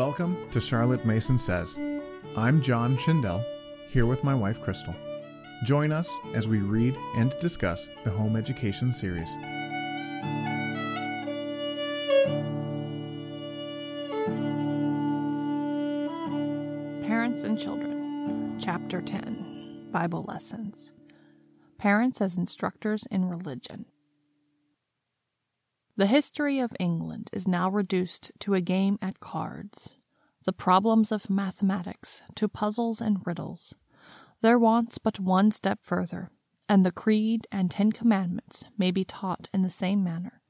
Welcome to Charlotte Mason Says. I'm John Schindel, here with my wife Crystal. Join us as we read and discuss the Home Education series. Parents and Children, Chapter 10 Bible Lessons Parents as Instructors in Religion. The history of England is now reduced to a game at cards, the problems of mathematics to puzzles and riddles. There wants but one step further, and the Creed and Ten Commandments may be taught in the same manner,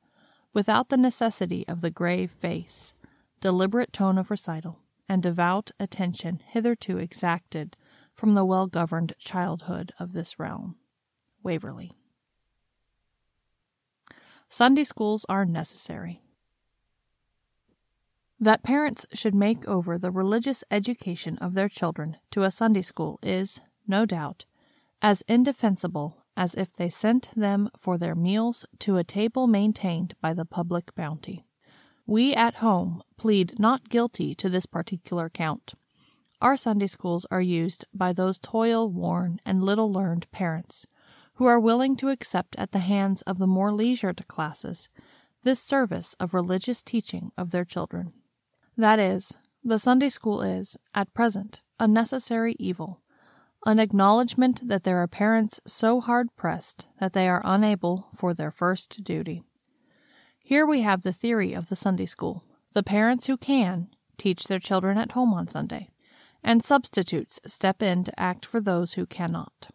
without the necessity of the grave face, deliberate tone of recital, and devout attention hitherto exacted from the well governed childhood of this realm. Waverley. Sunday schools are necessary. That parents should make over the religious education of their children to a Sunday school is, no doubt, as indefensible as if they sent them for their meals to a table maintained by the public bounty. We at home plead not guilty to this particular count. Our Sunday schools are used by those toil worn and little learned parents who are willing to accept at the hands of the more leisured classes this service of religious teaching of their children. That is, the Sunday school is, at present, a necessary evil, an acknowledgment that there are parents so hard pressed that they are unable for their first duty. Here we have the theory of the Sunday school. The parents who can teach their children at home on Sunday, and substitutes step in to act for those who cannot.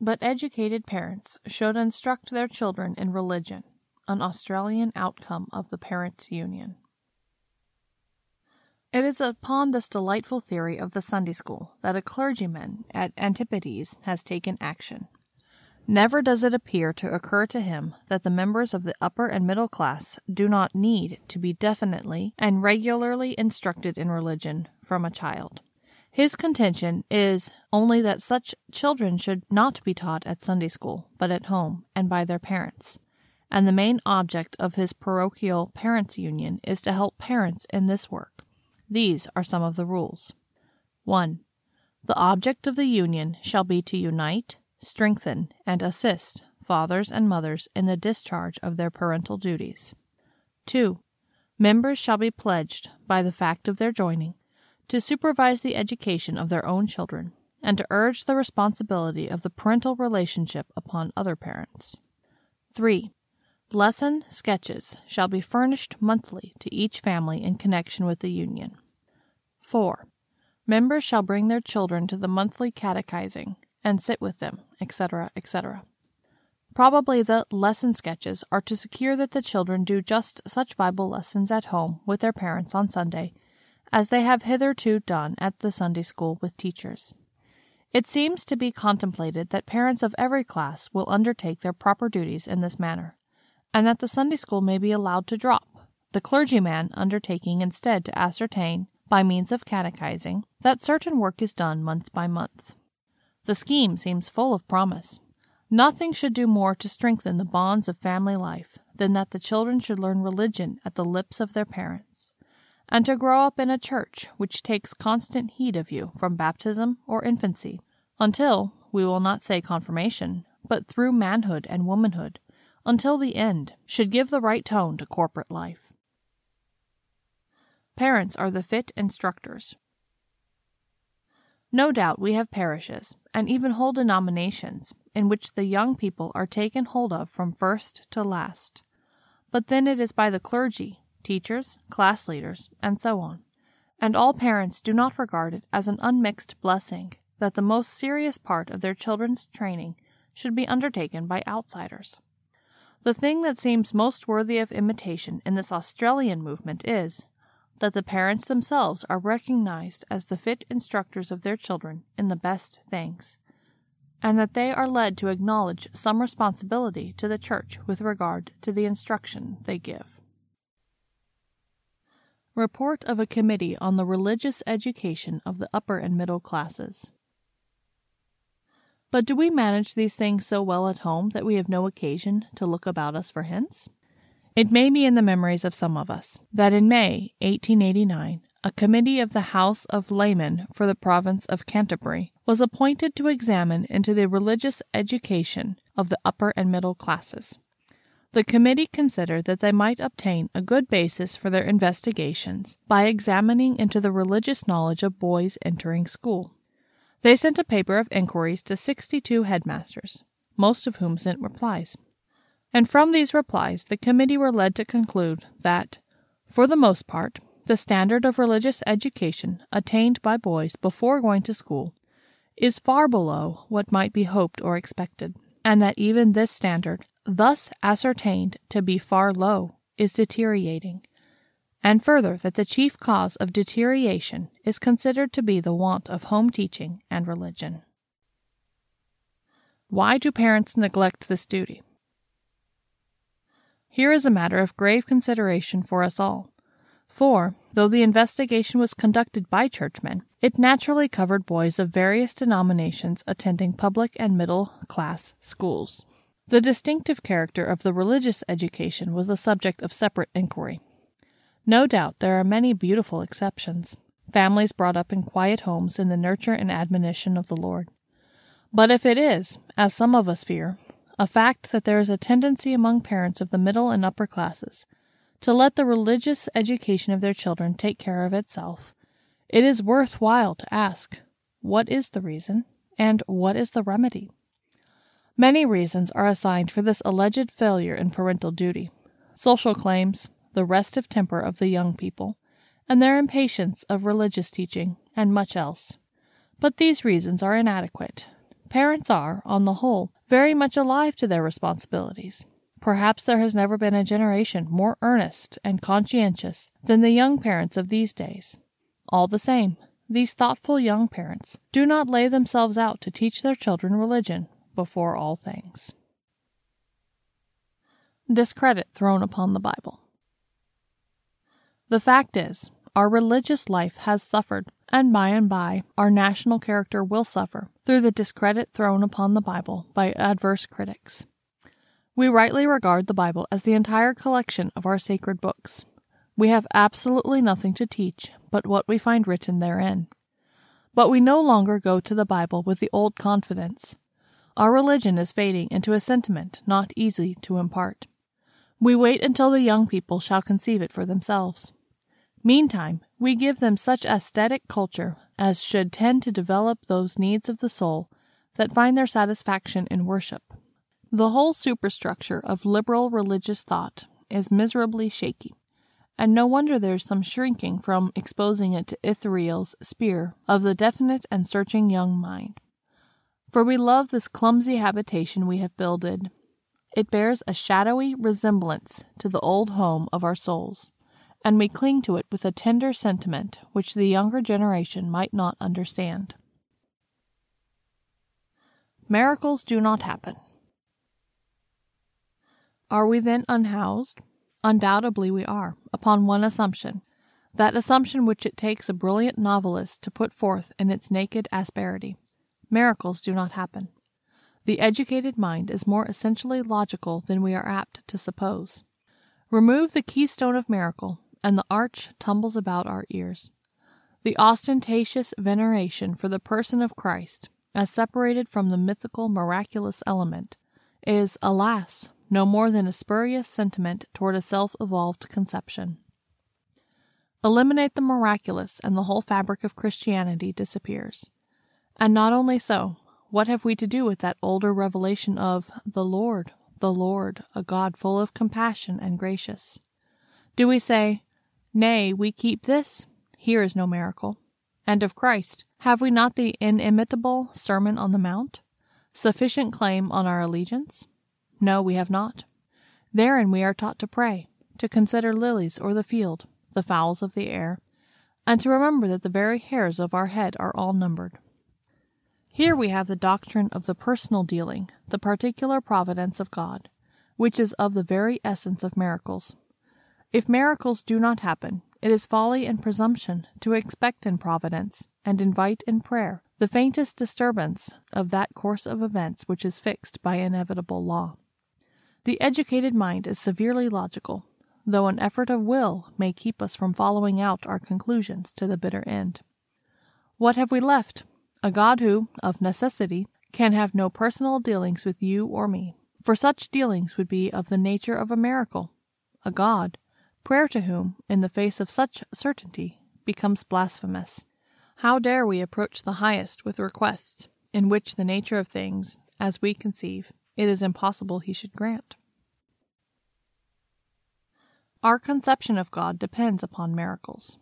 But educated parents should instruct their children in religion, an Australian outcome of the Parents' Union. It is upon this delightful theory of the Sunday school that a clergyman at Antipodes has taken action. Never does it appear to occur to him that the members of the upper and middle class do not need to be definitely and regularly instructed in religion from a child. His contention is only that such children should not be taught at Sunday school, but at home and by their parents. And the main object of his parochial parents' union is to help parents in this work. These are some of the rules. 1. The object of the union shall be to unite, strengthen, and assist fathers and mothers in the discharge of their parental duties. 2. Members shall be pledged, by the fact of their joining, to supervise the education of their own children, and to urge the responsibility of the parental relationship upon other parents. 3. Lesson sketches shall be furnished monthly to each family in connection with the union. 4. Members shall bring their children to the monthly catechizing and sit with them, etc., etc. Probably the lesson sketches are to secure that the children do just such Bible lessons at home with their parents on Sunday as they have hitherto done at the Sunday school with teachers. It seems to be contemplated that parents of every class will undertake their proper duties in this manner and that the Sunday school may be allowed to drop, the clergyman undertaking instead to ascertain, by means of catechizing, that certain work is done month by month. The scheme seems full of promise. Nothing should do more to strengthen the bonds of family life than that the children should learn religion at the lips of their parents, and to grow up in a church which takes constant heed of you from baptism or infancy, until, we will not say confirmation, but through manhood and womanhood, until the end, should give the right tone to corporate life. Parents are the fit instructors. No doubt we have parishes, and even whole denominations, in which the young people are taken hold of from first to last. But then it is by the clergy, teachers, class leaders, and so on. And all parents do not regard it as an unmixed blessing that the most serious part of their children's training should be undertaken by outsiders. The thing that seems most worthy of imitation in this Australian movement is that the parents themselves are recognized as the fit instructors of their children in the best things, and that they are led to acknowledge some responsibility to the Church with regard to the instruction they give. Report of a Committee on the Religious Education of the Upper and Middle Classes. But do we manage these things so well at home that we have no occasion to look about us for hints? It may be in the memories of some of us that in May 1889, a committee of the House of Laymen for the province of Canterbury was appointed to examine into the religious education of the upper and middle classes. The committee considered that they might obtain a good basis for their investigations by examining into the religious knowledge of boys entering school. They sent a paper of inquiries to 62 headmasters, most of whom sent replies. And from these replies, the committee were led to conclude that, for the most part, the standard of religious education attained by boys before going to school is far below what might be hoped or expected, and that even this standard, thus ascertained to be far low, is deteriorating, and further that the chief cause of deterioration is considered to be the want of home teaching and religion. Why do parents neglect this duty? Here is a matter of grave consideration for us all. For, though the investigation was conducted by churchmen, it naturally covered boys of various denominations attending public and middle class schools. The distinctive character of the religious education was the subject of separate inquiry. No doubt there are many beautiful exceptions, families brought up in quiet homes in the nurture and admonition of the Lord. But if it is, as some of us fear, a fact that there is a tendency among parents of the middle and upper classes to let the religious education of their children take care of itself, it is worth while to ask what is the reason and what is the remedy? Many reasons are assigned for this alleged failure in parental duty social claims, the restive temper of the young people, and their impatience of religious teaching, and much else. But these reasons are inadequate. Parents are, on the whole, very much alive to their responsibilities. Perhaps there has never been a generation more earnest and conscientious than the young parents of these days. All the same, these thoughtful young parents do not lay themselves out to teach their children religion before all things. Discredit thrown upon the Bible. The fact is, our religious life has suffered, and by and by our national character will suffer through the discredit thrown upon the Bible by adverse critics. We rightly regard the Bible as the entire collection of our sacred books. We have absolutely nothing to teach but what we find written therein. But we no longer go to the Bible with the old confidence. Our religion is fading into a sentiment not easy to impart. We wait until the young people shall conceive it for themselves. Meantime, we give them such aesthetic culture as should tend to develop those needs of the soul that find their satisfaction in worship. The whole superstructure of liberal religious thought is miserably shaky, and no wonder there is some shrinking from exposing it to Ithuriel's spear of the definite and searching young mind. For we love this clumsy habitation we have builded. It bears a shadowy resemblance to the old home of our souls, and we cling to it with a tender sentiment which the younger generation might not understand. Miracles do not happen. Are we then unhoused? Undoubtedly we are, upon one assumption, that assumption which it takes a brilliant novelist to put forth in its naked asperity. Miracles do not happen. The educated mind is more essentially logical than we are apt to suppose. Remove the keystone of miracle, and the arch tumbles about our ears. The ostentatious veneration for the person of Christ, as separated from the mythical miraculous element, is, alas, no more than a spurious sentiment toward a self evolved conception. Eliminate the miraculous, and the whole fabric of Christianity disappears. And not only so, what have we to do with that older revelation of the Lord, the Lord, a God full of compassion and gracious? Do we say, Nay, we keep this? Here is no miracle. And of Christ, have we not the inimitable Sermon on the Mount? Sufficient claim on our allegiance? No, we have not. Therein we are taught to pray, to consider lilies or the field, the fowls of the air, and to remember that the very hairs of our head are all numbered. Here we have the doctrine of the personal dealing, the particular providence of God, which is of the very essence of miracles. If miracles do not happen, it is folly and presumption to expect in providence and invite in prayer the faintest disturbance of that course of events which is fixed by inevitable law. The educated mind is severely logical, though an effort of will may keep us from following out our conclusions to the bitter end. What have we left? A God who, of necessity, can have no personal dealings with you or me, for such dealings would be of the nature of a miracle. A God, prayer to whom, in the face of such certainty, becomes blasphemous. How dare we approach the highest with requests in which the nature of things, as we conceive, it is impossible he should grant? Our conception of God depends upon miracles.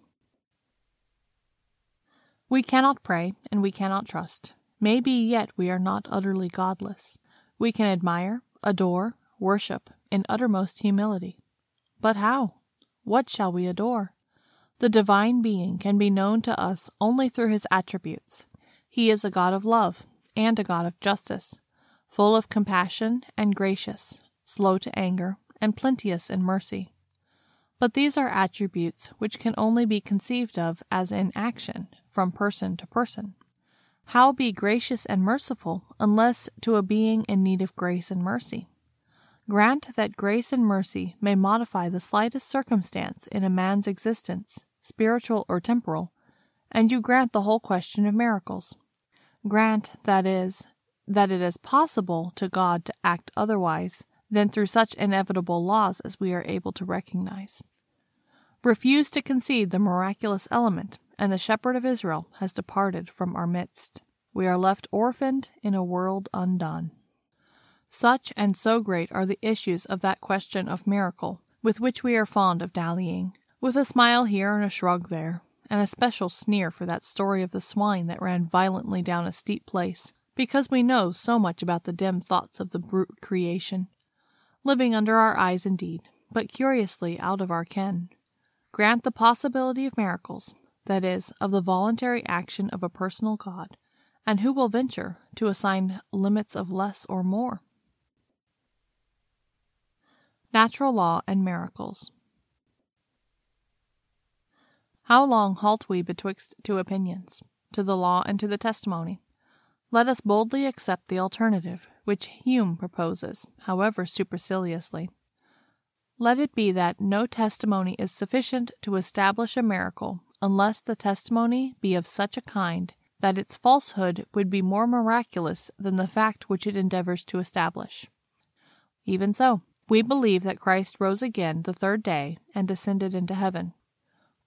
We cannot pray, and we cannot trust. Maybe yet we are not utterly godless. We can admire, adore, worship in uttermost humility. But how? What shall we adore? The divine being can be known to us only through his attributes. He is a God of love and a God of justice, full of compassion and gracious, slow to anger, and plenteous in mercy. But these are attributes which can only be conceived of as in action, from person to person. How be gracious and merciful unless to a being in need of grace and mercy? Grant that grace and mercy may modify the slightest circumstance in a man's existence, spiritual or temporal, and you grant the whole question of miracles. Grant, that is, that it is possible to God to act otherwise than through such inevitable laws as we are able to recognize. Refuse to concede the miraculous element, and the shepherd of Israel has departed from our midst. We are left orphaned in a world undone. Such and so great are the issues of that question of miracle, with which we are fond of dallying, with a smile here and a shrug there, and a special sneer for that story of the swine that ran violently down a steep place, because we know so much about the dim thoughts of the brute creation, living under our eyes indeed, but curiously out of our ken. Grant the possibility of miracles, that is, of the voluntary action of a personal God, and who will venture to assign limits of less or more? Natural Law and Miracles. How long halt we betwixt two opinions, to the law and to the testimony? Let us boldly accept the alternative, which Hume proposes, however superciliously. Let it be that no testimony is sufficient to establish a miracle unless the testimony be of such a kind that its falsehood would be more miraculous than the fact which it endeavors to establish. Even so, we believe that Christ rose again the third day and descended into heaven.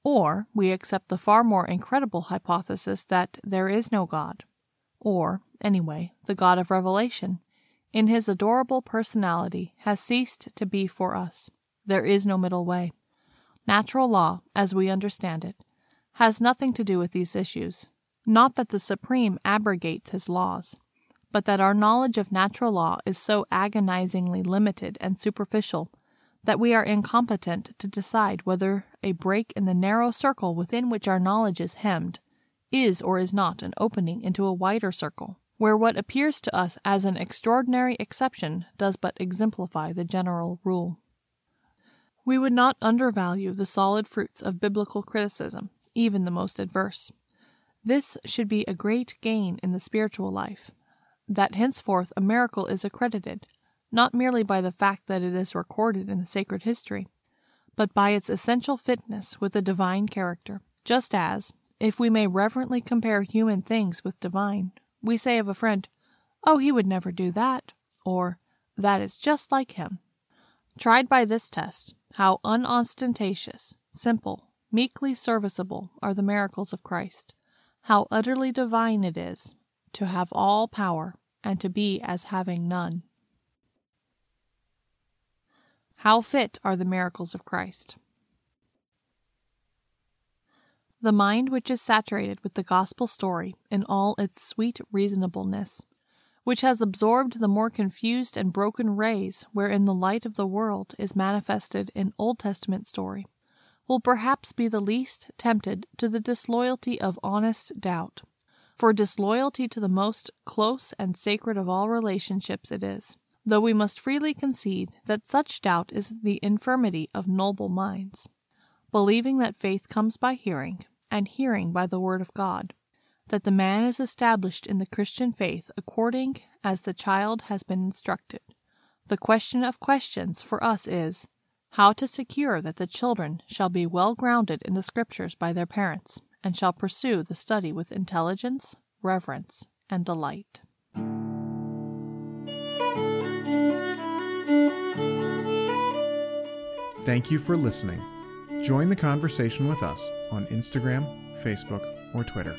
Or we accept the far more incredible hypothesis that there is no God, or, anyway, the God of revelation, in his adorable personality, has ceased to be for us. There is no middle way. Natural law, as we understand it, has nothing to do with these issues. Not that the Supreme abrogates his laws, but that our knowledge of natural law is so agonizingly limited and superficial that we are incompetent to decide whether a break in the narrow circle within which our knowledge is hemmed is or is not an opening into a wider circle, where what appears to us as an extraordinary exception does but exemplify the general rule. We would not undervalue the solid fruits of biblical criticism, even the most adverse. This should be a great gain in the spiritual life, that henceforth a miracle is accredited, not merely by the fact that it is recorded in the sacred history, but by its essential fitness with the divine character, just as, if we may reverently compare human things with divine, we say of a friend, Oh, he would never do that, or That is just like him. Tried by this test, how unostentatious, simple, meekly serviceable are the miracles of Christ. How utterly divine it is to have all power and to be as having none. How fit are the miracles of Christ. The mind which is saturated with the gospel story in all its sweet reasonableness which has absorbed the more confused and broken rays wherein the light of the world is manifested in Old Testament story, will perhaps be the least tempted to the disloyalty of honest doubt. For disloyalty to the most close and sacred of all relationships it is, though we must freely concede that such doubt is the infirmity of noble minds. Believing that faith comes by hearing, and hearing by the word of God, that the man is established in the Christian faith according as the child has been instructed. The question of questions for us is How to secure that the children shall be well grounded in the Scriptures by their parents, and shall pursue the study with intelligence, reverence, and delight. Thank you for listening. Join the conversation with us on Instagram, Facebook, or Twitter.